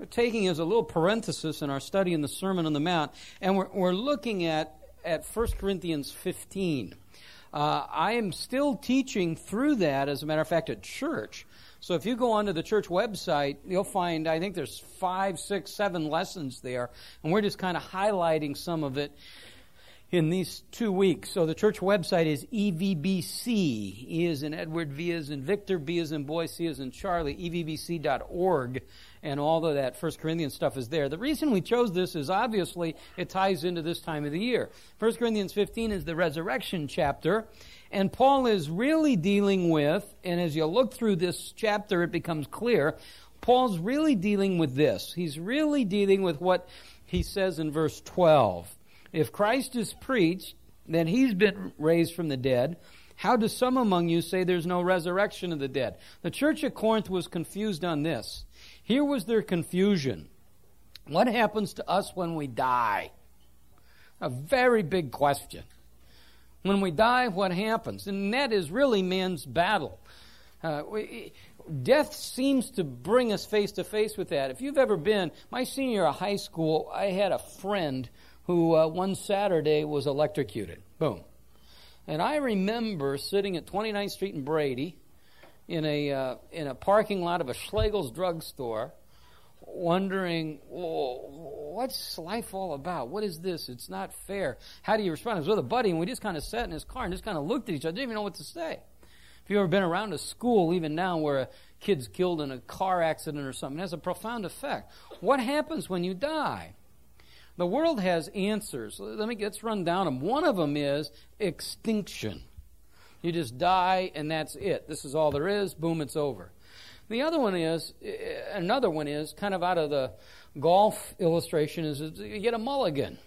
we're taking as a little parenthesis in our study in the Sermon on the Mount, and we're, we're looking at, at 1 Corinthians 15. Uh, I am still teaching through that, as a matter of fact, at church. So if you go onto the church website, you'll find, I think there's five, six, seven lessons there, and we're just kind of highlighting some of it in these two weeks. So the church website is EVBC. E is in Edward, V is in Victor, B is in Boy, C is in Charlie, evbc.org, and all of that First Corinthians stuff is there. The reason we chose this is obviously it ties into this time of the year. First Corinthians 15 is the resurrection chapter, and Paul is really dealing with, and as you look through this chapter, it becomes clear, Paul's really dealing with this. He's really dealing with what he says in verse 12. If Christ is preached, then he's been raised from the dead. How do some among you say there's no resurrection of the dead? The church at Corinth was confused on this. Here was their confusion. What happens to us when we die? A very big question. When we die, what happens? And that is really man's battle. Uh, we, death seems to bring us face to face with that. If you've ever been, my senior year of high school, I had a friend who uh, one Saturday was electrocuted. Boom. And I remember sitting at 29th Street in Brady in a, uh, in a parking lot of a Schlegel's drugstore wondering, what's life all about? What is this? It's not fair. How do you respond? I was with a buddy, and we just kind of sat in his car and just kind of looked at each other. Didn't even know what to say. If you've ever been around a school, even now, where a kid's killed in a car accident or something, it has a profound effect. What happens when you die? The world has answers. Let me let's run down them. One of them is extinction. You just die and that's it. This is all there is. Boom, it's over. The other one is another one is kind of out of the golf illustration is you get a mulligan.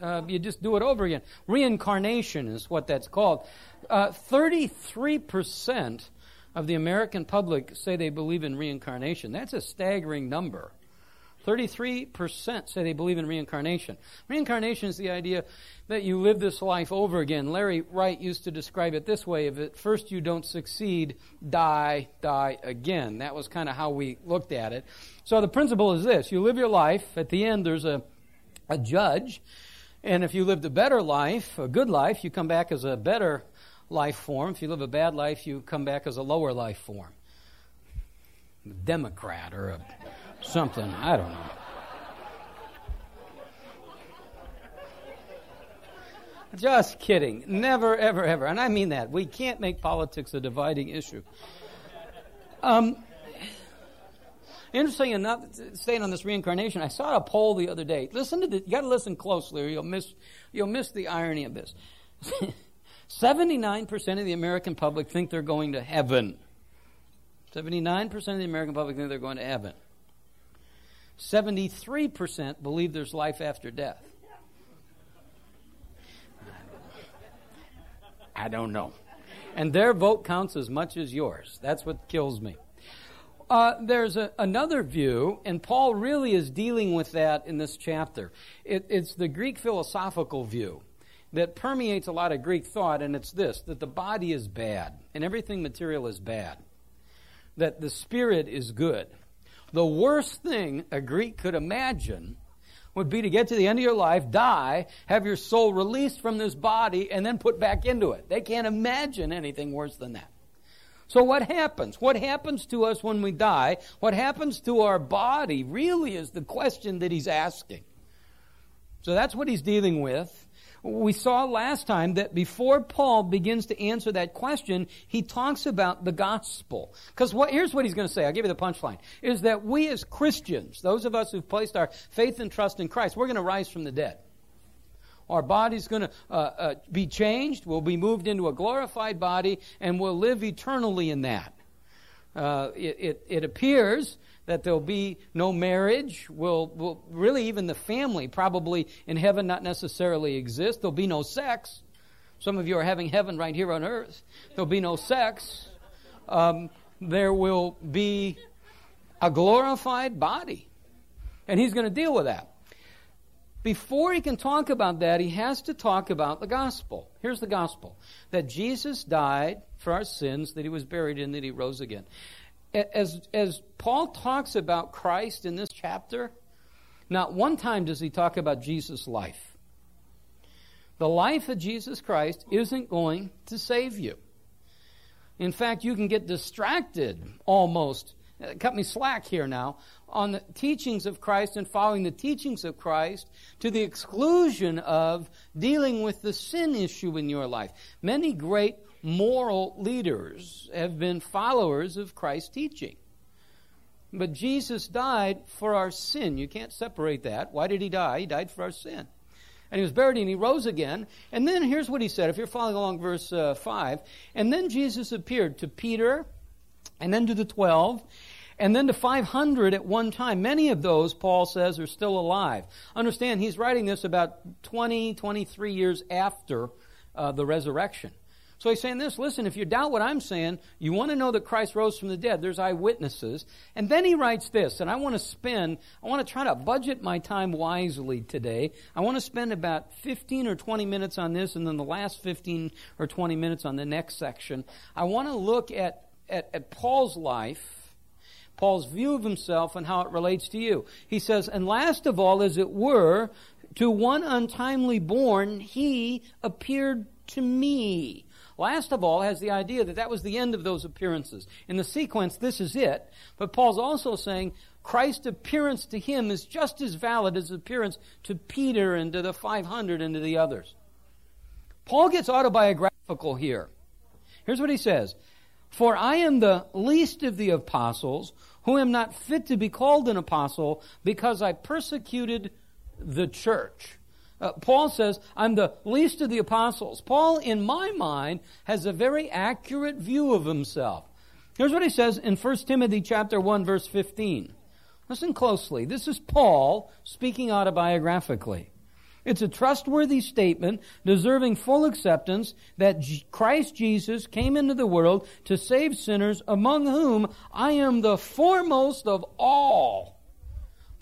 Uh, you just do it over again. Reincarnation is what that's called. Uh, Thirty-three percent of the American public say they believe in reincarnation. That's a staggering number. 33% say they believe in reincarnation. Reincarnation is the idea that you live this life over again. Larry Wright used to describe it this way if at first you don't succeed, die, die again. That was kind of how we looked at it. So the principle is this you live your life, at the end, there's a, a judge, and if you lived a better life, a good life, you come back as a better life form. If you live a bad life, you come back as a lower life form. A Democrat or a something. I don't know. Just kidding. Never, ever, ever. And I mean that. We can't make politics a dividing issue. Um, interesting enough, staying on this reincarnation, I saw a poll the other day. Listen to this. You got to listen closely, or you'll miss you'll miss the irony of this. Seventy-nine percent of the American public think they're going to heaven. Seventy-nine percent of the American public think they're going to heaven. 73% believe there's life after death. I don't know. And their vote counts as much as yours. That's what kills me. Uh, there's a, another view, and Paul really is dealing with that in this chapter. It, it's the Greek philosophical view that permeates a lot of Greek thought, and it's this that the body is bad, and everything material is bad, that the spirit is good. The worst thing a Greek could imagine would be to get to the end of your life, die, have your soul released from this body, and then put back into it. They can't imagine anything worse than that. So what happens? What happens to us when we die? What happens to our body really is the question that he's asking. So that's what he's dealing with. We saw last time that before Paul begins to answer that question, he talks about the gospel. Because what, here's what he's going to say. I'll give you the punchline. Is that we as Christians, those of us who've placed our faith and trust in Christ, we're going to rise from the dead. Our body's going to uh, uh, be changed. We'll be moved into a glorified body, and we'll live eternally in that. Uh, it, it, it appears that there'll be no marriage. Will will really even the family probably in heaven not necessarily exist. There'll be no sex. Some of you are having heaven right here on earth. There'll be no sex. Um, there will be a glorified body, and he's going to deal with that. Before he can talk about that, he has to talk about the gospel. Here's the gospel that Jesus died for our sins, that he was buried, and that he rose again. As, as Paul talks about Christ in this chapter, not one time does he talk about Jesus' life. The life of Jesus Christ isn't going to save you. In fact, you can get distracted almost. Uh, cut me slack here now on the teachings of Christ and following the teachings of Christ to the exclusion of dealing with the sin issue in your life. Many great moral leaders have been followers of Christ's teaching. But Jesus died for our sin. You can't separate that. Why did he die? He died for our sin. And he was buried and he rose again. And then here's what he said, if you're following along verse uh, 5. And then Jesus appeared to Peter, and then to the 12, and then to 500 at one time. Many of those, Paul says, are still alive. Understand, he's writing this about 20, 23 years after uh, the resurrection. So he's saying this listen, if you doubt what I'm saying, you want to know that Christ rose from the dead, there's eyewitnesses. And then he writes this, and I want to spend, I want to try to budget my time wisely today. I want to spend about 15 or 20 minutes on this, and then the last 15 or 20 minutes on the next section. I want to look at, at, at Paul's life. Paul's view of himself and how it relates to you. He says, and last of all, as it were, to one untimely born, he appeared to me. Last of all, has the idea that that was the end of those appearances. In the sequence, this is it. But Paul's also saying Christ's appearance to him is just as valid as appearance to Peter and to the 500 and to the others. Paul gets autobiographical here. Here's what he says For I am the least of the apostles, who am not fit to be called an apostle, because I persecuted the church. Uh, Paul says, I'm the least of the apostles. Paul, in my mind, has a very accurate view of himself. Here's what he says in 1 Timothy chapter 1 verse 15. Listen closely. This is Paul speaking autobiographically. It's a trustworthy statement deserving full acceptance that Christ Jesus came into the world to save sinners among whom I am the foremost of all.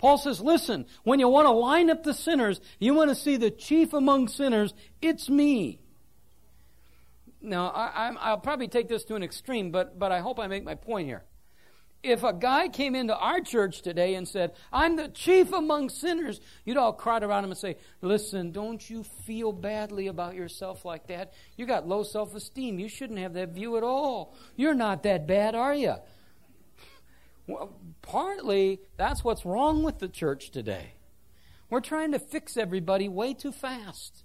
Paul says, listen, when you want to line up the sinners, you want to see the chief among sinners, it's me. Now, I, will probably take this to an extreme, but, but I hope I make my point here. If a guy came into our church today and said, I'm the chief among sinners, you'd all crowd around him and say, Listen, don't you feel badly about yourself like that? You got low self esteem. You shouldn't have that view at all. You're not that bad, are you? Well, partly that's what's wrong with the church today. We're trying to fix everybody way too fast.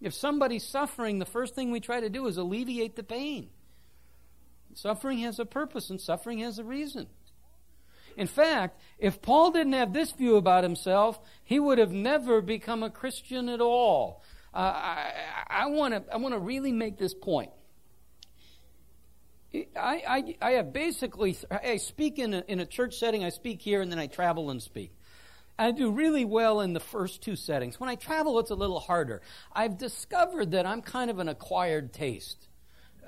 If somebody's suffering, the first thing we try to do is alleviate the pain. Suffering has a purpose and suffering has a reason. In fact, if Paul didn't have this view about himself, he would have never become a Christian at all. Uh, I, I want to I want to really make this point. I, I, I have basically, I speak in a, in a church setting, I speak here, and then I travel and speak. I do really well in the first two settings. When I travel, it's a little harder. I've discovered that I'm kind of an acquired taste.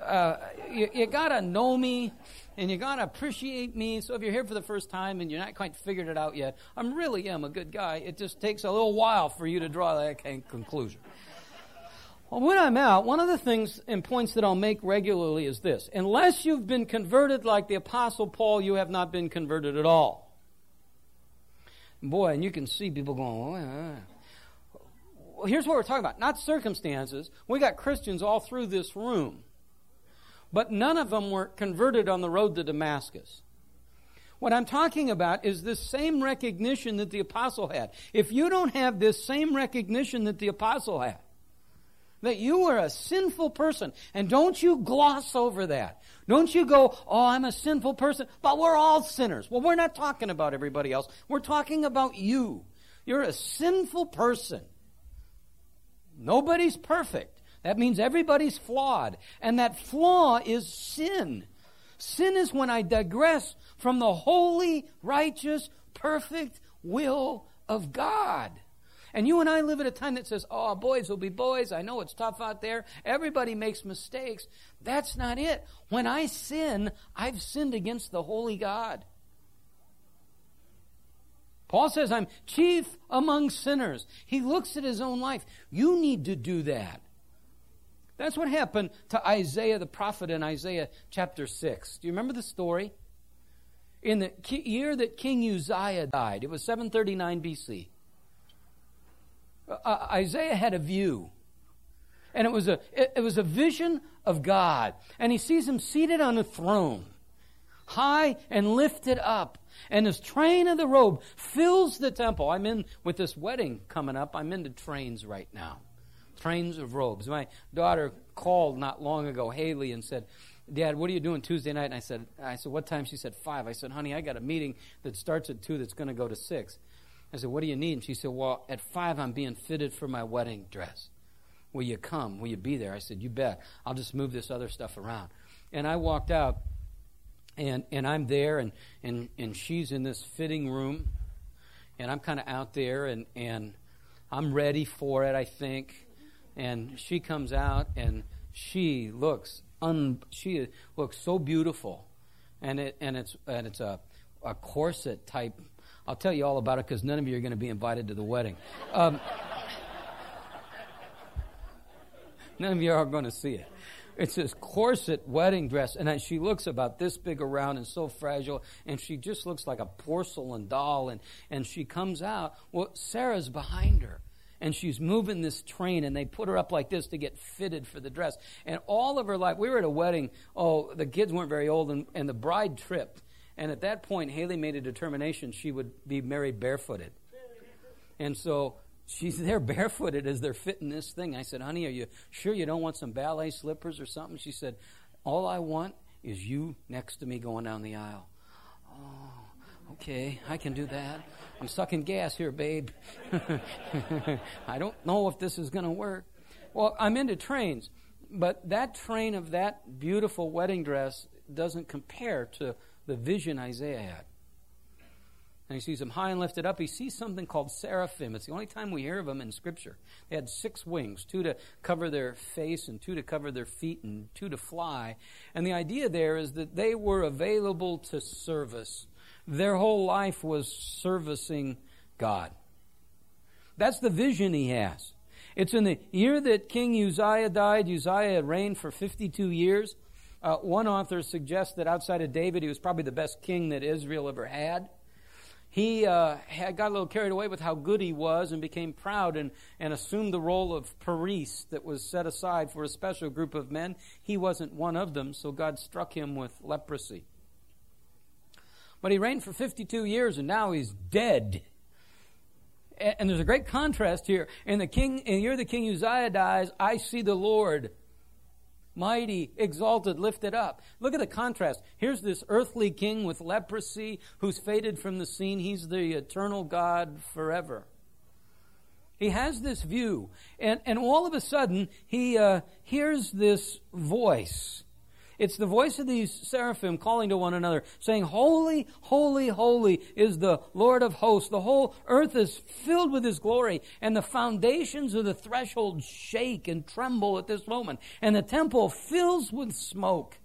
Uh, you, you gotta know me and you gotta appreciate me. So if you're here for the first time and you're not quite figured it out yet, I am really am a good guy. It just takes a little while for you to draw that conclusion. Well, when I'm out, one of the things and points that I'll make regularly is this. Unless you've been converted like the Apostle Paul, you have not been converted at all. Boy, and you can see people going, oh, well, here's what we're talking about. Not circumstances. We got Christians all through this room. But none of them were converted on the road to Damascus. What I'm talking about is this same recognition that the apostle had. If you don't have this same recognition that the apostle had, that you were a sinful person. And don't you gloss over that. Don't you go, oh, I'm a sinful person, but we're all sinners. Well, we're not talking about everybody else. We're talking about you. You're a sinful person. Nobody's perfect. That means everybody's flawed. And that flaw is sin. Sin is when I digress from the holy, righteous, perfect will of God. And you and I live at a time that says, oh, boys will be boys. I know it's tough out there. Everybody makes mistakes. That's not it. When I sin, I've sinned against the holy God. Paul says, I'm chief among sinners. He looks at his own life. You need to do that. That's what happened to Isaiah the prophet in Isaiah chapter 6. Do you remember the story? in the year that King Uzziah died. It was 739 BC. Uh, uh, Isaiah had a view. And it was a, it, it was a vision of God. And he sees him seated on a throne, high and lifted up. And his train of the robe fills the temple. I'm in with this wedding coming up. I'm into trains right now. Trains of robes. My daughter called not long ago, Haley, and said, Dad, what are you doing Tuesday night? And I said, I said, what time? She said, five. I said, honey, I got a meeting that starts at two that's going to go to six. I said, what do you need? And she said, well, at five, I'm being fitted for my wedding dress. Will you come? Will you be there? I said, you bet. I'll just move this other stuff around. And I walked out, and, and I'm there, and, and, and she's in this fitting room, and I'm kind of out there, and, and I'm ready for it, I think. And she comes out, and she looks un, she looks so beautiful, and it and it's and it's a a corset type. I'll tell you all about it because none of you are going to be invited to the wedding. Um, none of you are going to see it. It's this corset wedding dress, and she looks about this big around and so fragile, and she just looks like a porcelain doll. And, and she comes out. Well, Sarah's behind her and she's moving this train and they put her up like this to get fitted for the dress. And all of her life, we were at a wedding. Oh, the kids weren't very old and, and the bride tripped. And at that point, Haley made a determination she would be married barefooted. And so she's there barefooted as they're fitting this thing. I said, honey, are you sure you don't want some ballet slippers or something? She said, all I want is you next to me going down the aisle. Oh, okay, I can do that. I'm sucking gas here, babe. I don't know if this is going to work. Well, I'm into trains, but that train of that beautiful wedding dress doesn't compare to the vision Isaiah had. And he sees them high and lifted up. He sees something called seraphim. It's the only time we hear of them in Scripture. They had six wings two to cover their face, and two to cover their feet, and two to fly. And the idea there is that they were available to service their whole life was servicing God. That's the vision he has. It's in the year that King Uzziah died. Uzziah reigned for 52 years. Uh, one author suggests that outside of David, he was probably the best king that Israel ever had. He uh, had got a little carried away with how good he was and became proud and, and assumed the role of paris that was set aside for a special group of men. He wasn't one of them, so God struck him with leprosy. But he reigned for 52 years and now he's dead. And there's a great contrast here. In the king, in year the king Uzziah dies, I see the Lord mighty, exalted, lifted up. Look at the contrast. Here's this earthly king with leprosy who's faded from the scene. He's the eternal God forever. He has this view, and, and all of a sudden, he uh, hears this voice it's the voice of these seraphim calling to one another, saying, Holy, holy, holy is the Lord of hosts. The whole earth is filled with his glory, and the foundations of the threshold shake and tremble at this moment, and the temple fills with smoke.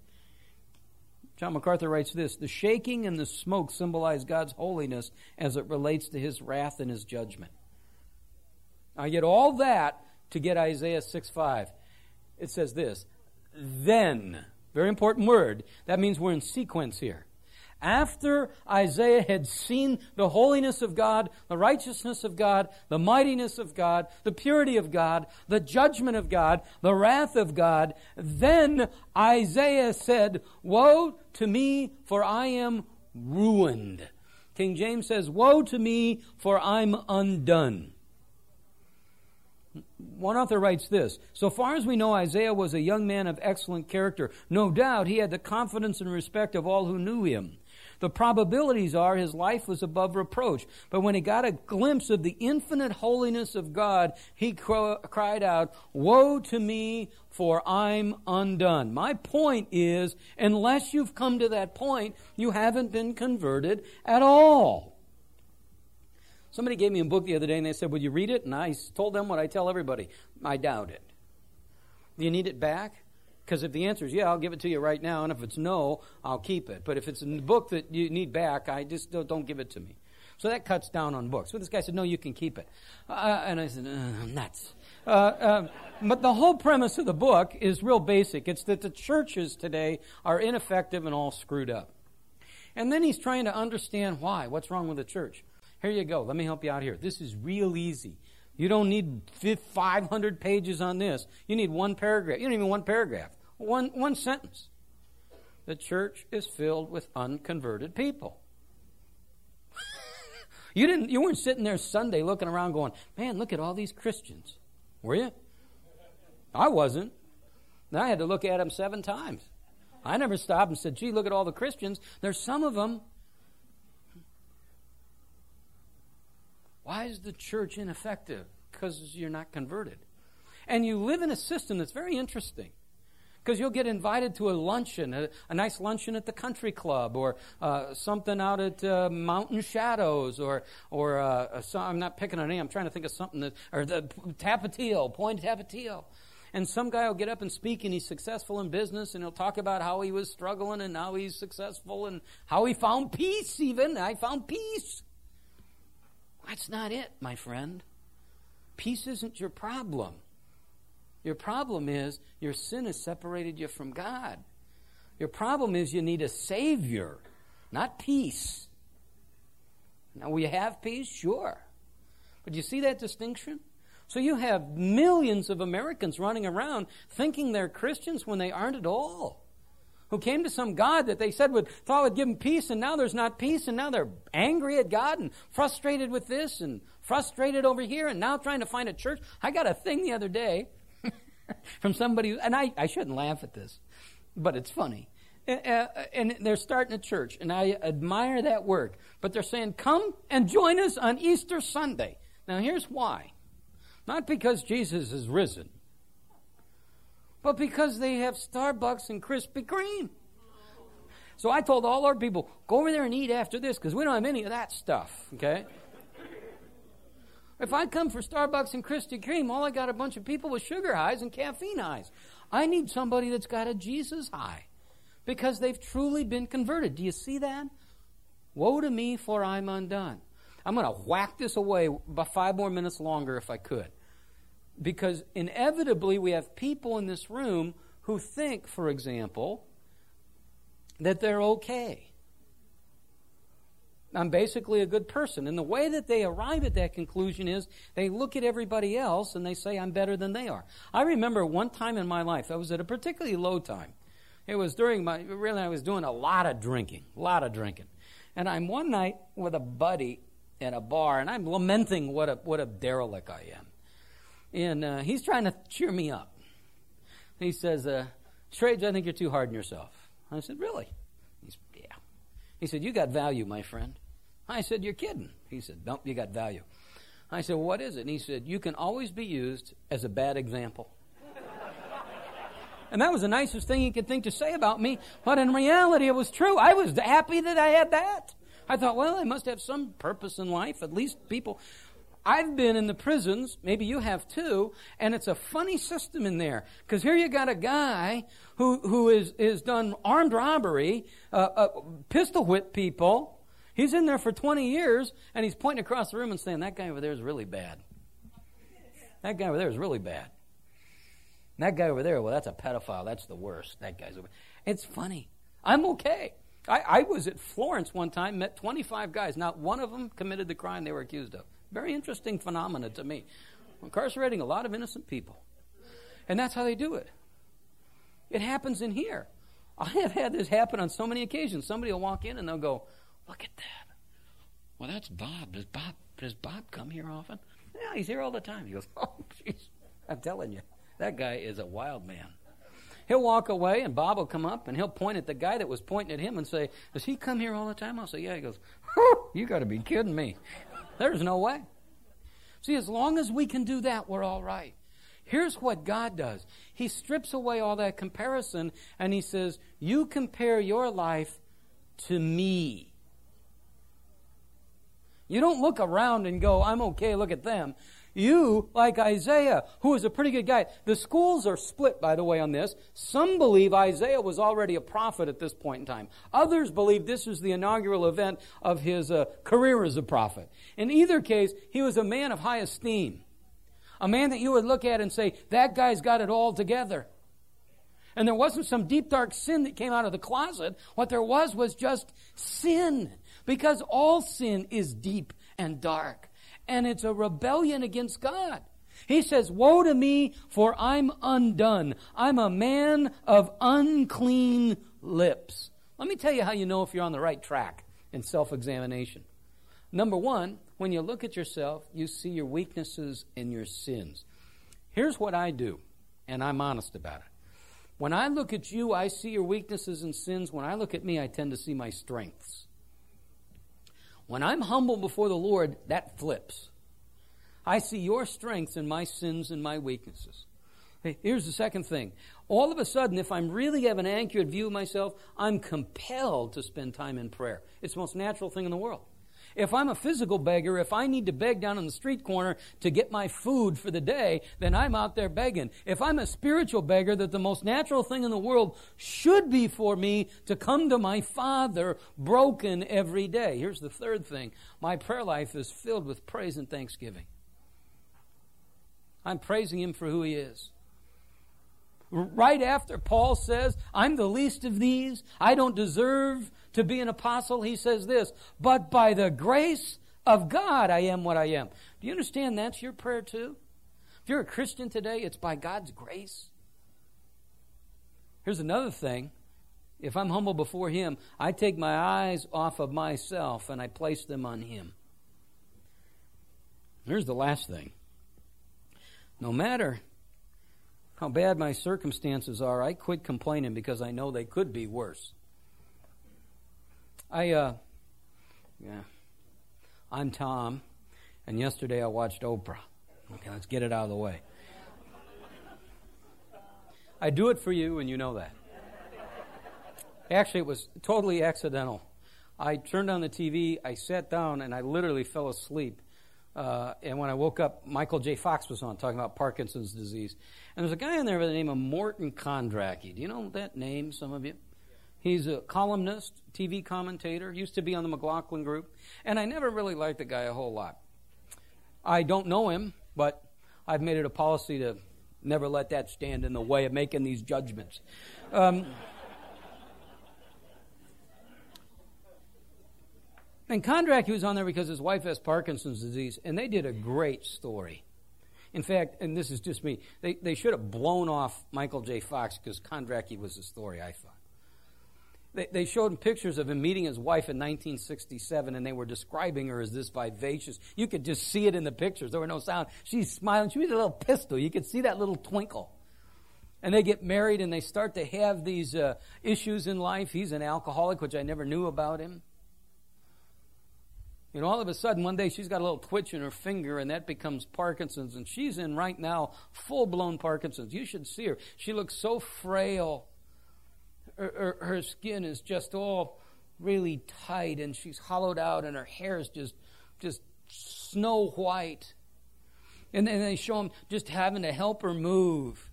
John MacArthur writes this The shaking and the smoke symbolize God's holiness as it relates to his wrath and his judgment. I get all that to get Isaiah 6 5. It says this Then very important word. That means we're in sequence here. After Isaiah had seen the holiness of God, the righteousness of God, the mightiness of God, the purity of God, the judgment of God, the wrath of God, then Isaiah said, Woe to me, for I am ruined. King James says, Woe to me, for I'm undone. One author writes this So far as we know, Isaiah was a young man of excellent character. No doubt he had the confidence and respect of all who knew him. The probabilities are his life was above reproach. But when he got a glimpse of the infinite holiness of God, he cried out, Woe to me, for I'm undone. My point is, unless you've come to that point, you haven't been converted at all. Somebody gave me a book the other day and they said, Would you read it? And I told them what I tell everybody I doubt it. Do you need it back? Because if the answer is yeah, I'll give it to you right now. And if it's no, I'll keep it. But if it's a book that you need back, I just don't, don't give it to me. So that cuts down on books. But this guy said, No, you can keep it. Uh, and I said, uh, Nuts. Uh, uh, but the whole premise of the book is real basic. It's that the churches today are ineffective and all screwed up. And then he's trying to understand why. What's wrong with the church? Here you go. Let me help you out here. This is real easy. You don't need 500 pages on this. You need one paragraph. You don't even one paragraph. One, one sentence. The church is filled with unconverted people. you didn't you weren't sitting there Sunday looking around going, "Man, look at all these Christians." Were you? I wasn't. I had to look at them 7 times. I never stopped and said, "Gee, look at all the Christians. There's some of them Why is the church ineffective? Because you're not converted. And you live in a system that's very interesting. Because you'll get invited to a luncheon, a, a, nice luncheon at the country club, or uh, something out at uh, Mountain Shadows, or or uh, I'm not picking on any. I'm trying to think of something that, or the Tapatio, Pointe Tapatio. And some guy will get up and speak, and he's successful in business, and he'll talk about how he was struggling, and now he's successful, and how he found peace. Even I found peace. That's not it, my friend. Peace isn't your problem. Your problem is your sin has separated you from God. Your problem is you need a Savior, not peace. Now, will you have peace? Sure. But do you see that distinction? So you have millions of Americans running around thinking they're Christians when they aren't at all who came to some God that they said would thought would give them peace, and now there's not peace, and now they're angry at God and frustrated with this and frustrated over here, and now trying to find a church. I got a thing the other day from somebody, and I, I shouldn't laugh at this, but it's funny. Uh, uh, and they're starting a church, and I admire that work. But they're saying, Come and join us on Easter Sunday. Now, here's why. Not because Jesus is risen, but because they have Starbucks and Krispy Kreme. So I told all our people, go over there and eat after this because we don't have any of that stuff, okay? If I come for Starbucks and Krispy Kreme, all I got a bunch of people with sugar highs and caffeine highs. I need somebody that's got a Jesus high because they've truly been converted. Do you see that? Woe to me, for I'm undone. I'm going to whack this away by five more minutes longer if I could. Because inevitably, we have people in this room who think, for example, that they're okay. I'm basically a good person. And the way that they arrive at that conclusion is they look at everybody else and they say, I'm better than they are. I remember one time in my life, I was at a particularly low time. It was during my, really, I was doing a lot of drinking, a lot of drinking. And I'm one night with a buddy in a bar, and I'm lamenting what a, what a derelict I am. And uh, he's trying to cheer me up. He says, uh, Shrader, I think you're too hard on yourself. I said, Really? He's, Yeah. He said, You got value, my friend. I said, You're kidding. He said, Nope, you got value. I said, What is it? And he said, You can always be used as a bad example. and that was the nicest thing he could think to say about me, but in reality, it was true. I was happy that I had that. I thought, well, I must have some purpose in life. At least people I've been in the prisons, maybe you have too, and it's a funny system in there. Because here you got a guy who, who is, is done armed robbery, uh, uh, pistol whip people. He's in there for 20 years, and he's pointing across the room and saying, That guy over there is really bad. That guy over there is really bad. And that guy over there, well, that's a pedophile. That's the worst. That guy's over. It's funny. I'm okay. I, I was at Florence one time, met 25 guys. Not one of them committed the crime they were accused of. Very interesting phenomena to me. Incarcerating a lot of innocent people. And that's how they do it. It happens in here. I have had this happen on so many occasions. Somebody will walk in and they'll go, Look at that. Well, that's Bob. Does Bob does Bob come here often? Yeah, he's here all the time. He goes, Oh, jeez. I'm telling you, that guy is a wild man. He'll walk away, and Bob will come up, and he'll point at the guy that was pointing at him and say, Does he come here all the time? I'll say, Yeah. He goes, You got to be kidding me. There's no way. See, as long as we can do that, we're all right. Here's what God does He strips away all that comparison and He says, You compare your life to me. You don't look around and go, I'm okay, look at them. You, like Isaiah, who is a pretty good guy. The schools are split, by the way, on this. Some believe Isaiah was already a prophet at this point in time. Others believe this was the inaugural event of his uh, career as a prophet. In either case, he was a man of high esteem. A man that you would look at and say, that guy's got it all together. And there wasn't some deep, dark sin that came out of the closet. What there was was just sin. Because all sin is deep and dark. And it's a rebellion against God. He says, Woe to me, for I'm undone. I'm a man of unclean lips. Let me tell you how you know if you're on the right track in self examination. Number one, when you look at yourself, you see your weaknesses and your sins. Here's what I do, and I'm honest about it. When I look at you, I see your weaknesses and sins. When I look at me, I tend to see my strengths. When I'm humble before the Lord, that flips. I see your strengths and my sins and my weaknesses. Here's the second thing. All of a sudden, if I'm really have an accurate view of myself, I'm compelled to spend time in prayer. It's the most natural thing in the world. If I'm a physical beggar, if I need to beg down on the street corner to get my food for the day, then I'm out there begging. If I'm a spiritual beggar, that the most natural thing in the world should be for me to come to my Father broken every day. Here's the third thing. My prayer life is filled with praise and thanksgiving. I'm praising Him for who He is right after Paul says, I'm the least of these, I don't deserve to be an apostle, he says this, but by the grace of God I am what I am. Do you understand that's your prayer too? If you're a Christian today, it's by God's grace. Here's another thing. If I'm humble before Him, I take my eyes off of myself and I place them on Him. Here's the last thing. No matter how bad my circumstances are, I quit complaining because I know they could be worse. I, uh, yeah, I'm Tom, and yesterday I watched Oprah. Okay, let's get it out of the way. I do it for you, and you know that. Actually, it was totally accidental. I turned on the TV, I sat down, and I literally fell asleep. Uh, and when I woke up, Michael J. Fox was on talking about Parkinson's disease. And there's a guy in there by the name of Morton Kondracke. Do you know that name, some of you? He's a columnist, TV commentator, used to be on the McLaughlin Group. And I never really liked the guy a whole lot. I don't know him, but I've made it a policy to never let that stand in the way of making these judgments. Um, And Kondracke was on there because his wife has Parkinson's disease, and they did a great story. In fact, and this is just me, they, they should have blown off Michael J. Fox because Kondracke was the story, I thought. They, they showed him pictures of him meeting his wife in 1967, and they were describing her as this vivacious. You could just see it in the pictures. There were no sound. She's smiling. She was a little pistol. You could see that little twinkle. And they get married, and they start to have these uh, issues in life. He's an alcoholic, which I never knew about him. You know, all of a sudden, one day she's got a little twitch in her finger, and that becomes Parkinson's, and she's in right now full blown Parkinson's. You should see her. She looks so frail. Her, her, skin is just all really tight, and she's hollowed out, and her hair is just, just snow white. And then they show him just having to help her move.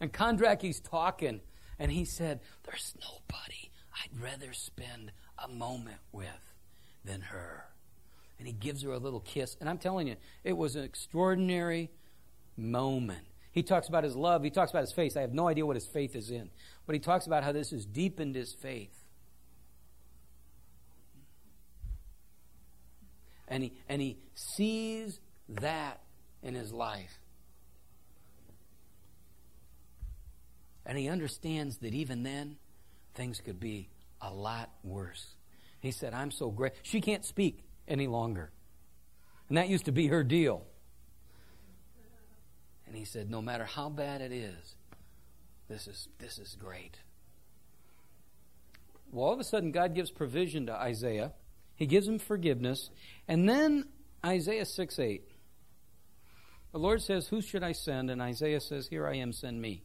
And Kondracke's talking, and he said, There's nobody I'd rather spend a moment with than her and he gives her a little kiss. And I'm telling you, it was an extraordinary moment. He talks about his love. He talks about his faith. I have no idea what his faith is in. But he talks about how this has deepened his faith. And he, and he sees that in his life. And he understands that even then, things could be a lot worse. He said, I'm so great. She can't speak any longer. And that used to be her deal. And he said, No matter how bad it is, this is, this is great. Well, all of a sudden, God gives provision to Isaiah. He gives him forgiveness. And then Isaiah 6 8. The Lord says, Who should I send? And Isaiah says, Here I am, send me.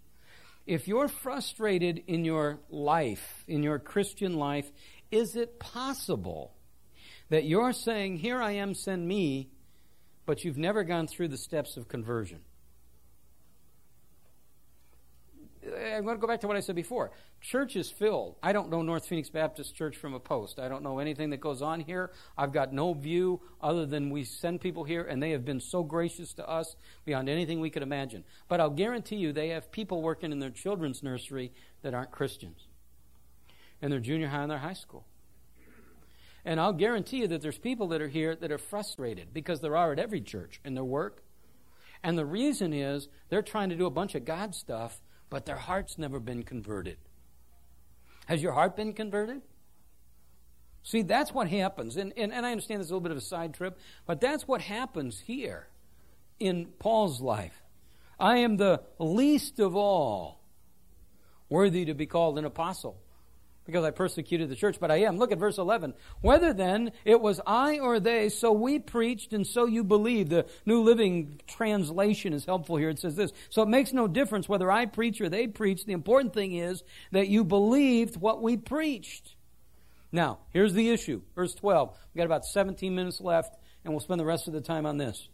If you're frustrated in your life, in your Christian life, is it possible that you're saying, Here I am, send me, but you've never gone through the steps of conversion. I'm going to go back to what I said before. Church is filled. I don't know North Phoenix Baptist Church from a post. I don't know anything that goes on here. I've got no view other than we send people here, and they have been so gracious to us beyond anything we could imagine. But I'll guarantee you they have people working in their children's nursery that aren't Christians, and their junior high and their high school. And I'll guarantee you that there's people that are here that are frustrated because there are at every church in their work. And the reason is they're trying to do a bunch of God stuff, but their heart's never been converted. Has your heart been converted? See, that's what happens. And, and, and I understand this is a little bit of a side trip, but that's what happens here in Paul's life. I am the least of all worthy to be called an apostle because I persecuted the church, but I am. Look at verse 11. Whether then it was I or they, so we preached and so you believed. The New Living Translation is helpful here. It says this. So it makes no difference whether I preach or they preach. The important thing is that you believed what we preached. Now, here's the issue. Verse 12. We've got about 17 minutes left, and we'll spend the rest of the time on this.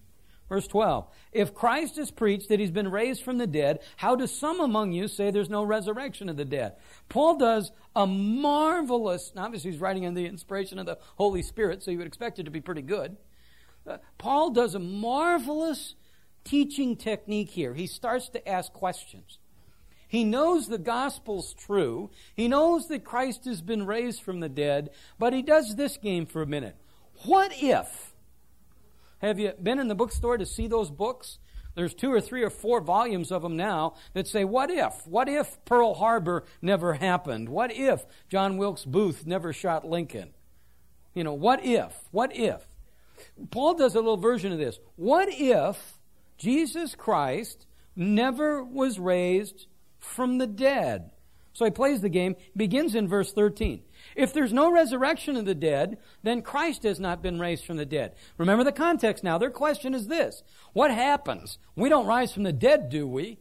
Verse 12. If Christ is preached that he's been raised from the dead, how do some among you say there's no resurrection of the dead? Paul does a marvelous, obviously he's writing under the inspiration of the Holy Spirit, so you would expect it to be pretty good. Uh, Paul does a marvelous teaching technique here. He starts to ask questions. He knows the gospel's true. He knows that Christ has been raised from the dead, but he does this game for a minute. What if? Have you been in the bookstore to see those books? There's two or three or four volumes of them now that say, What if? What if Pearl Harbor never happened? What if John Wilkes Booth never shot Lincoln? You know, what if? What if? Paul does a little version of this. What if Jesus Christ never was raised from the dead? So he plays the game, begins in verse 13. If there's no resurrection of the dead, then Christ has not been raised from the dead. Remember the context now. Their question is this What happens? We don't rise from the dead, do we?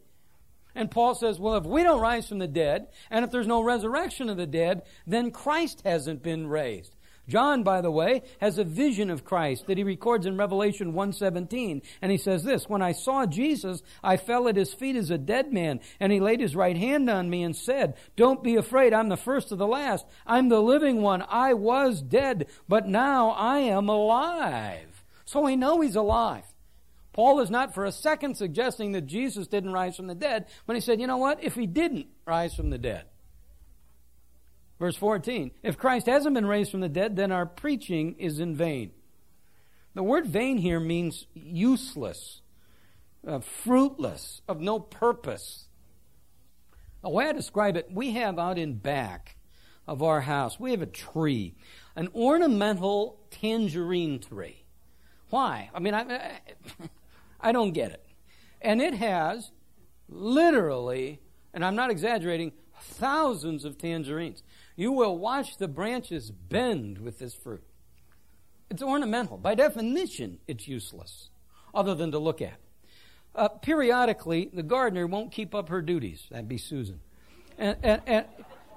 And Paul says, well, if we don't rise from the dead, and if there's no resurrection of the dead, then Christ hasn't been raised. John, by the way, has a vision of Christ that he records in Revelation 1:17, and he says this, "When I saw Jesus, I fell at his feet as a dead man, and he laid his right hand on me and said, "Don't be afraid, I'm the first of the last. I'm the living one. I was dead, but now I am alive." So we know he's alive. Paul is not for a second suggesting that Jesus didn't rise from the dead, but he said, "You know what? If he didn't rise from the dead, Verse 14 If Christ hasn't been raised from the dead, then our preaching is in vain. The word vain here means useless, uh, fruitless, of no purpose. The way I describe it, we have out in back of our house, we have a tree, an ornamental tangerine tree. Why? I mean, I, I don't get it. And it has literally, and I'm not exaggerating, thousands of tangerines. You will watch the branches bend with this fruit. It's ornamental. By definition, it's useless, other than to look at. Uh, periodically, the gardener won't keep up her duties. That'd be Susan. And, and, and,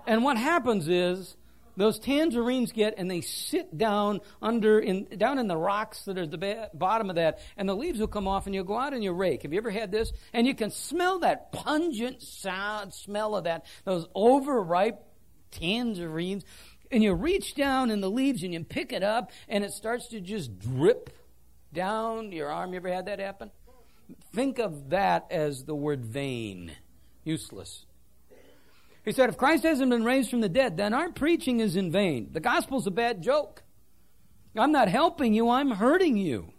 and what happens is those tangerines get and they sit down under in down in the rocks that are the ba- bottom of that and the leaves will come off and you'll go out and you rake have you ever had this and you can smell that pungent sound smell of that those overripe tangerines. And you reach down in the leaves and you pick it up and it starts to just drip down your arm. You ever had that happen? Think of that as the word vain, useless. He said, if Christ hasn't been raised from the dead, then our preaching is in vain. The gospel's a bad joke. I'm not helping you, I'm hurting you.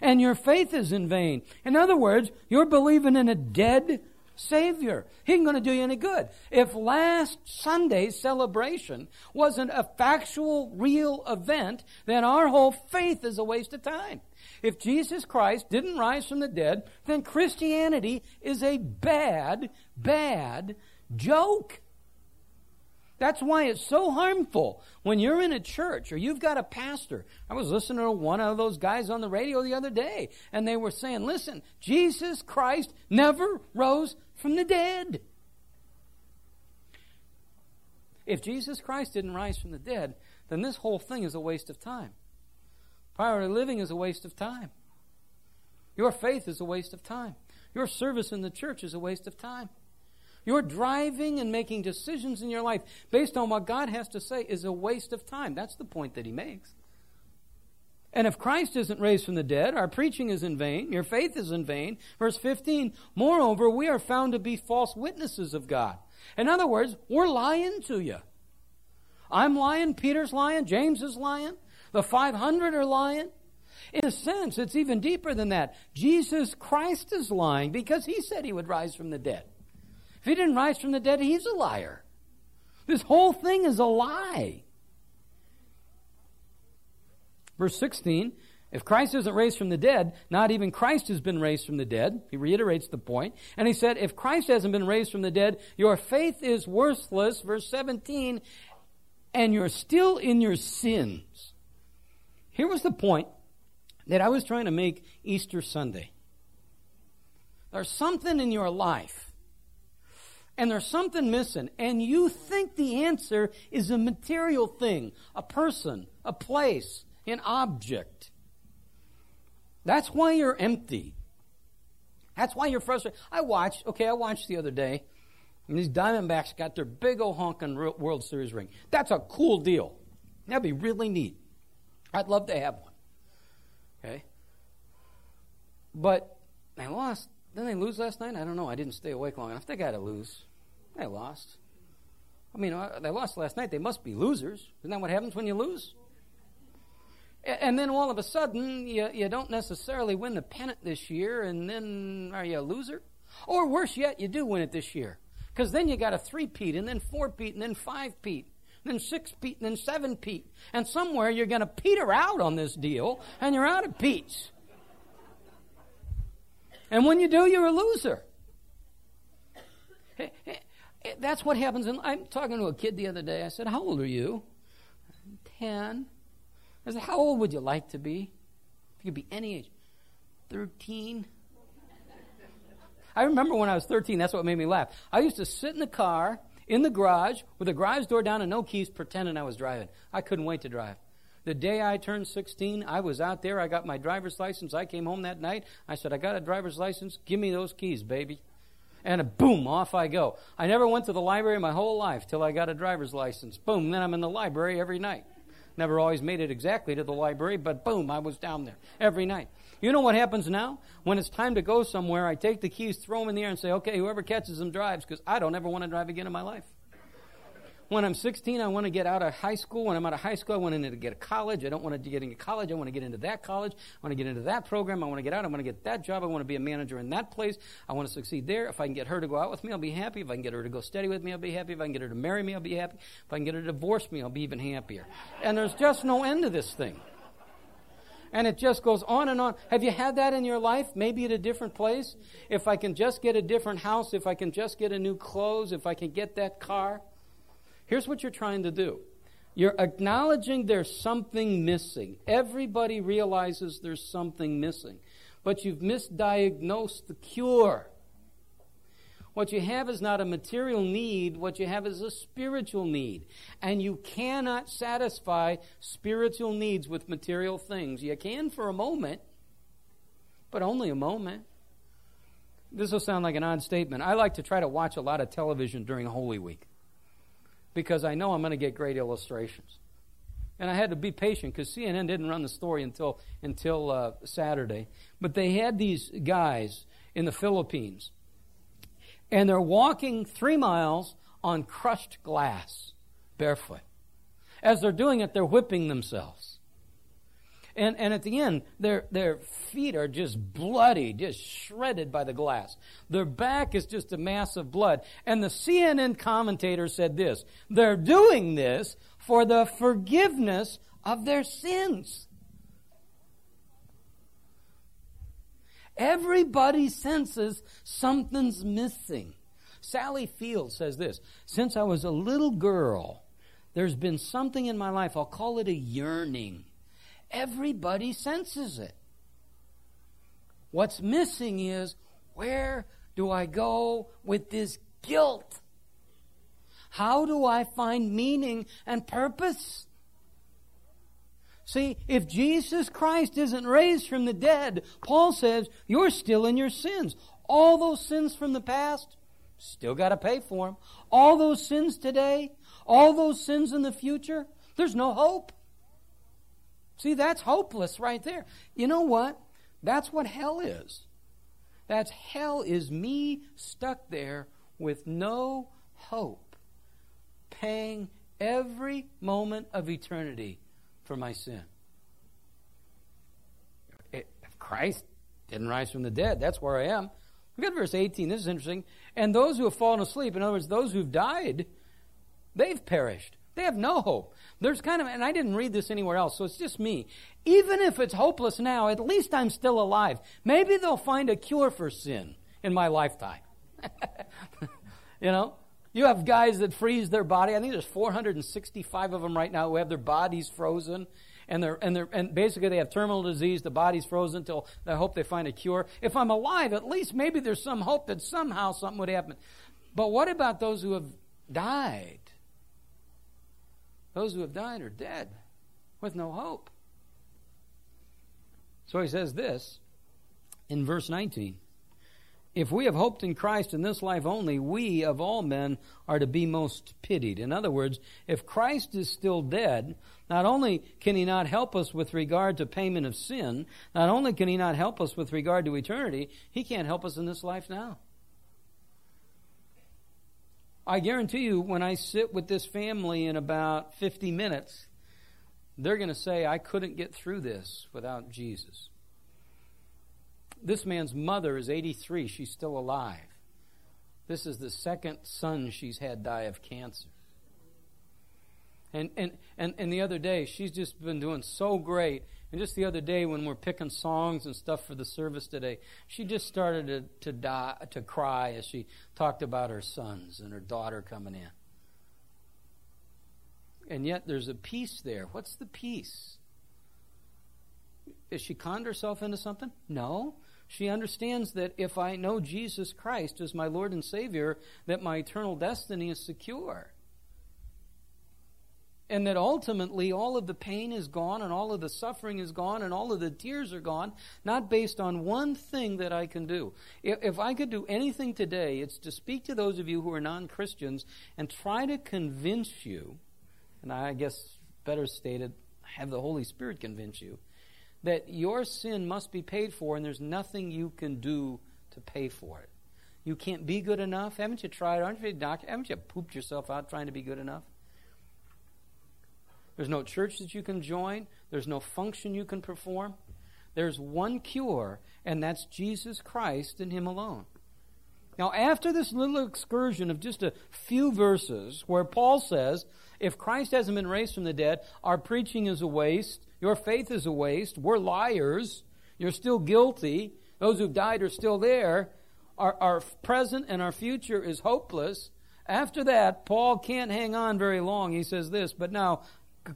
And your faith is in vain. In other words, you're believing in a dead, Savior. He ain't going to do you any good. If last Sunday's celebration wasn't a factual, real event, then our whole faith is a waste of time. If Jesus Christ didn't rise from the dead, then Christianity is a bad, bad joke. That's why it's so harmful when you're in a church or you've got a pastor. I was listening to one of those guys on the radio the other day, and they were saying, listen, Jesus Christ never rose from the dead. If Jesus Christ didn't rise from the dead, then this whole thing is a waste of time. Priority living is a waste of time. Your faith is a waste of time. Your service in the church is a waste of time. Your driving and making decisions in your life based on what God has to say is a waste of time. That's the point that he makes. And if Christ isn't raised from the dead, our preaching is in vain, your faith is in vain. Verse 15, moreover, we are found to be false witnesses of God. In other words, we're lying to you. I'm lying, Peter's lying, James is lying, the 500 are lying. In a sense, it's even deeper than that. Jesus Christ is lying because he said he would rise from the dead. If he didn't rise from the dead, he's a liar. This whole thing is a lie. Verse 16 if Christ isn't raised from the dead, not even Christ has been raised from the dead. He reiterates the point. And he said, if Christ hasn't been raised from the dead, your faith is worthless. Verse 17, and you're still in your sins. Here was the point that I was trying to make Easter Sunday. There's something in your life, and there's something missing, and you think the answer is a material thing, a person, a place, an object. That's why you're empty. That's why you're frustrated. I watched, okay, I watched the other day, and these Diamondbacks got their big old honking World Series ring. That's a cool deal. That'd be really neat. I'd love to have one. Okay? But they lost. Didn't they lose last night? I don't know. I didn't stay awake long enough. They got to lose. They lost. I mean, uh, they lost last night. They must be losers. Isn't that what happens when you lose? And then all of a sudden, you, you don't necessarily win the pennant this year, and then are you a loser? Or worse yet, you do win it this year. Because then you got a three-peat, and then four-peat, and then five-peat, and then six-peat, and then seven-peat. And somewhere you're going to peter out on this deal, and you're out of peats. And when you do, you're a loser. That's what happens. And I'm talking to a kid the other day. I said, How old are you? Ten. I said, How old would you like to be? If you could be any age. 13. I remember when I was 13, that's what made me laugh. I used to sit in the car in the garage with the garage door down and no keys, pretending I was driving. I couldn't wait to drive. The day I turned 16, I was out there. I got my driver's license. I came home that night. I said, I got a driver's license. Give me those keys, baby. And boom, off I go. I never went to the library my whole life till I got a driver's license. Boom, then I'm in the library every night. Never always made it exactly to the library, but boom, I was down there every night. You know what happens now? When it's time to go somewhere, I take the keys, throw them in the air, and say, okay, whoever catches them drives, because I don't ever want to drive again in my life. When I'm 16, I want to get out of high school. When I'm out of high school, I want to get a college. I don't want to get into college. I want to get into that college. I want to get into that program. I want to get out. I want to get that job. I want to be a manager in that place. I want to succeed there. If I can get her to go out with me, I'll be happy. If I can get her to go steady with me, I'll be happy. If I can get her to marry me, I'll be happy. If I can get her to divorce me, I'll be even happier. And there's just no end to this thing. And it just goes on and on. Have you had that in your life? Maybe at a different place? If I can just get a different house, if I can just get a new clothes, if I can get that car. Here's what you're trying to do you're acknowledging there's something missing. Everybody realizes there's something missing, but you've misdiagnosed the cure. What you have is not a material need, what you have is a spiritual need. And you cannot satisfy spiritual needs with material things. You can for a moment, but only a moment. This will sound like an odd statement. I like to try to watch a lot of television during Holy Week because I know I'm going to get great illustrations. And I had to be patient because CNN didn't run the story until until uh, Saturday. But they had these guys in the Philippines, and they're walking three miles on crushed glass, barefoot. As they're doing it, they're whipping themselves. And, and at the end, their, their feet are just bloody, just shredded by the glass. Their back is just a mass of blood. And the CNN commentator said this they're doing this for the forgiveness of their sins. Everybody senses something's missing. Sally Field says this Since I was a little girl, there's been something in my life, I'll call it a yearning Everybody senses it. What's missing is where do I go with this guilt? How do I find meaning and purpose? See, if Jesus Christ isn't raised from the dead, Paul says, you're still in your sins. All those sins from the past, Still got to pay for them. All those sins today, all those sins in the future, there's no hope. See, that's hopeless right there. You know what? That's what hell is. That's hell is me stuck there with no hope, paying every moment of eternity for my sin. If Christ didn't rise from the dead, that's where I am. Look at verse 18. This is interesting. And those who have fallen asleep, in other words, those who've died, they've perished. They have no hope. There's kind of, and I didn't read this anywhere else, so it's just me. Even if it's hopeless now, at least I'm still alive. Maybe they'll find a cure for sin in my lifetime. you know? You have guys that freeze their body. I think there's 465 of them right now who have their bodies frozen and they're and they're and basically they have terminal disease. The body's frozen until I hope they find a cure. If I'm alive, at least maybe there's some hope that somehow something would happen. But what about those who have died? Those who have died are dead with no hope. So he says this in verse 19. If we have hoped in Christ in this life only, we of all men are to be most pitied. In other words, if Christ is still dead, not only can he not help us with regard to payment of sin, not only can he not help us with regard to eternity, he can't help us in this life now. I guarantee you, when I sit with this family in about 50 minutes, they're going to say, I couldn't get through this without Jesus. This man's mother is 83. She's still alive. This is the second son she's had die of cancer. And, and, and, and the other day, she's just been doing so great. And just the other day, when we're picking songs and stuff for the service today, she just started to, to, die, to cry as she talked about her sons and her daughter coming in. And yet, there's a peace there. What's the peace? Is she conned herself into something? No. She understands that if I know Jesus Christ as my Lord and Savior, that my eternal destiny is secure and that ultimately all of the pain is gone and all of the suffering is gone and all of the tears are gone, not based on one thing that I can do. If, if I could do anything today, it's to speak to those of you who are non Christians and try to convince you, and I guess better stated, have the Holy Spirit convince you, that your sin must be paid for and there's nothing you can do to pay for it. You can't be good enough. Haven't you tried? Aren't you a doctor? Haven't you pooped yourself out trying to be good enough? There's no church that you can join. There's no function you can perform. There's one cure, and that's Jesus Christ and Him alone. Now, after this little excursion of just a few verses where Paul says, if Christ hasn't been raised from the dead, our preaching is a waste, your faith is a waste, we're liars, you're still guilty, those who've died are still there, our, our present and our future is hopeless. After that, Paul can't hang on very long. He says this, but now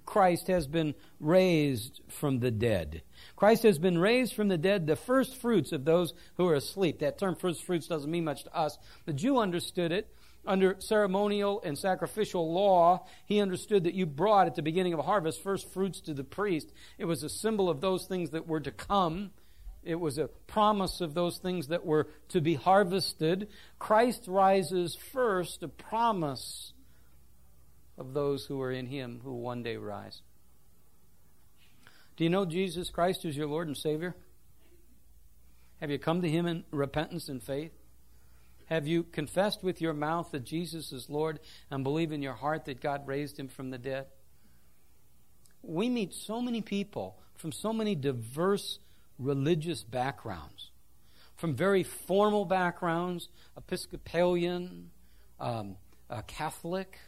Christ has been raised from the dead. Christ has been raised from the dead, the first fruits of those who are asleep. That term first fruits doesn't mean much to us. The Jew understood it. Under ceremonial and sacrificial law, he understood that you brought at the beginning of a harvest first fruits to the priest. It was a symbol of those things that were to come. It was a promise of those things that were to be harvested. Christ rises first, a promise of those who are in him who one day rise. Do you know Jesus Christ is your Lord and Savior? Have you come to him in repentance and faith? Have you confessed with your mouth that Jesus is Lord and believe in your heart that God raised him from the dead? We meet so many people from so many diverse religious backgrounds, from very formal backgrounds, Episcopalian, um, Catholic,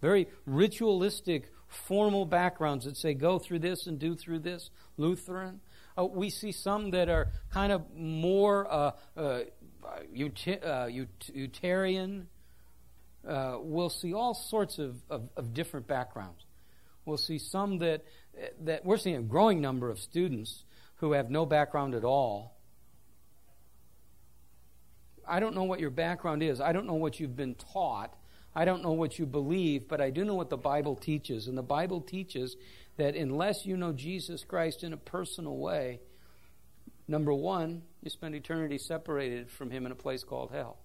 very ritualistic, formal backgrounds that say go through this and do through this. Lutheran. Uh, we see some that are kind of more uh, uh, uh utilitarian. Uh, we'll see all sorts of, of, of, different backgrounds. We'll see some that that we're seeing a growing number of students who have no background at all. I don't know what your background is. I don't know what you've been taught. I don't know what you believe, but I do know what the Bible teaches. And the Bible teaches that unless you know Jesus Christ in a personal way, number one, you spend eternity separated from Him in a place called hell.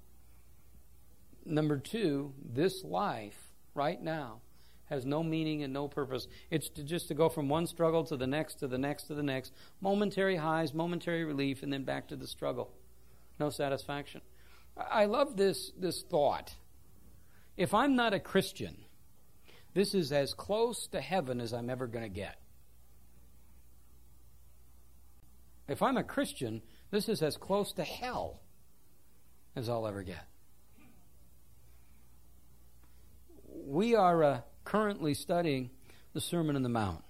Number two, this life right now has no meaning and no purpose. It's to just to go from one struggle to the next, to the next, to the next. Momentary highs, momentary relief, and then back to the struggle. No satisfaction. I love this, this thought. If I'm not a Christian, this is as close to heaven as I'm ever going to get. If I'm a Christian, this is as close to hell as I'll ever get. We are uh, currently studying the Sermon on the Mount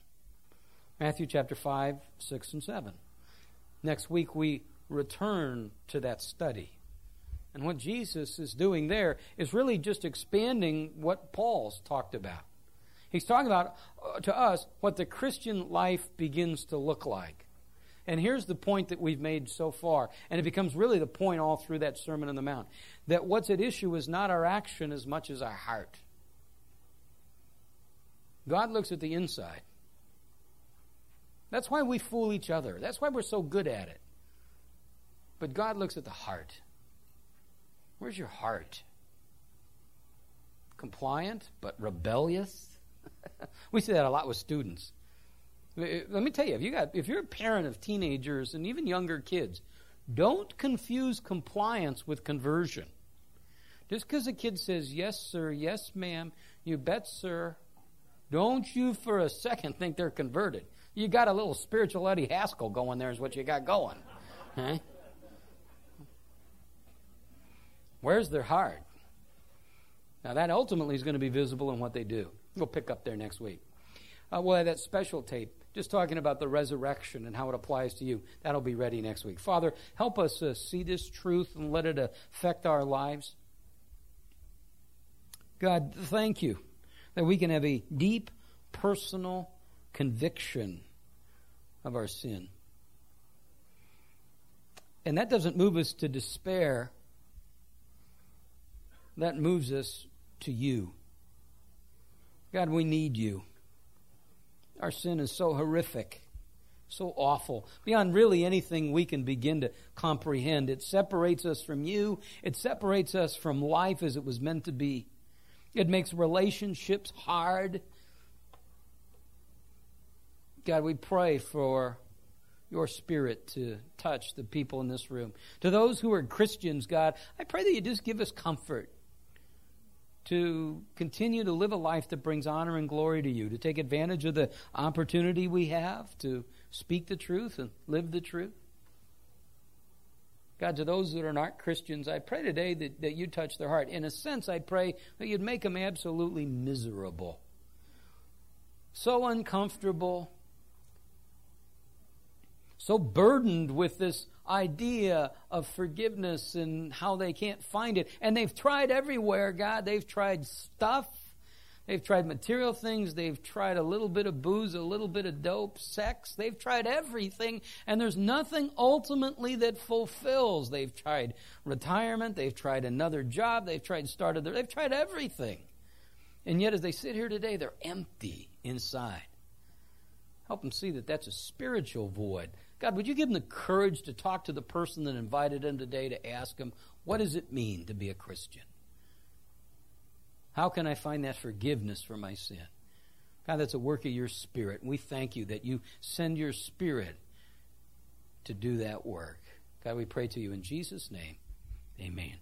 Matthew chapter 5, 6, and 7. Next week, we return to that study. And what Jesus is doing there is really just expanding what Paul's talked about. He's talking about uh, to us what the Christian life begins to look like. And here's the point that we've made so far, and it becomes really the point all through that Sermon on the Mount that what's at issue is not our action as much as our heart. God looks at the inside. That's why we fool each other. That's why we're so good at it. But God looks at the heart. Where's your heart? Compliant, but rebellious? we see that a lot with students. Let me tell you, if you got if you're a parent of teenagers and even younger kids, don't confuse compliance with conversion. Just because a kid says yes, sir, yes, ma'am, you bet, sir, don't you for a second think they're converted. You got a little spiritual Eddie Haskell going there, is what you got going. Huh? Where's their heart? Now, that ultimately is going to be visible in what they do. We'll pick up there next week. Uh, we'll have that special tape just talking about the resurrection and how it applies to you. That'll be ready next week. Father, help us uh, see this truth and let it affect our lives. God, thank you that we can have a deep personal conviction of our sin. And that doesn't move us to despair, that moves us to you. God, we need you. Our sin is so horrific, so awful, beyond really anything we can begin to comprehend. It separates us from you, it separates us from life as it was meant to be. It makes relationships hard. God, we pray for your spirit to touch the people in this room. To those who are Christians, God, I pray that you just give us comfort to continue to live a life that brings honor and glory to you, to take advantage of the opportunity we have to speak the truth and live the truth. God, to those that are not Christians, I pray today that, that you touch their heart. In a sense, I pray that you'd make them absolutely miserable. So uncomfortable, so burdened with this idea of forgiveness and how they can't find it. And they've tried everywhere, God. They've tried stuff. They've tried material things. They've tried a little bit of booze, a little bit of dope, sex. They've tried everything, and there's nothing ultimately that fulfills. They've tried retirement. They've tried another job. They've tried started their, they've tried everything. And yet, as they sit here today, they're empty inside. Help them see that that's a spiritual void God, would you give them the courage to talk to the person that invited them today to ask them, what does it mean to be a Christian? How can I find that forgiveness for my sin? God, that's a work of your Spirit. We thank you that you send your Spirit to do that work. God, we pray to you in Jesus' name. Amen.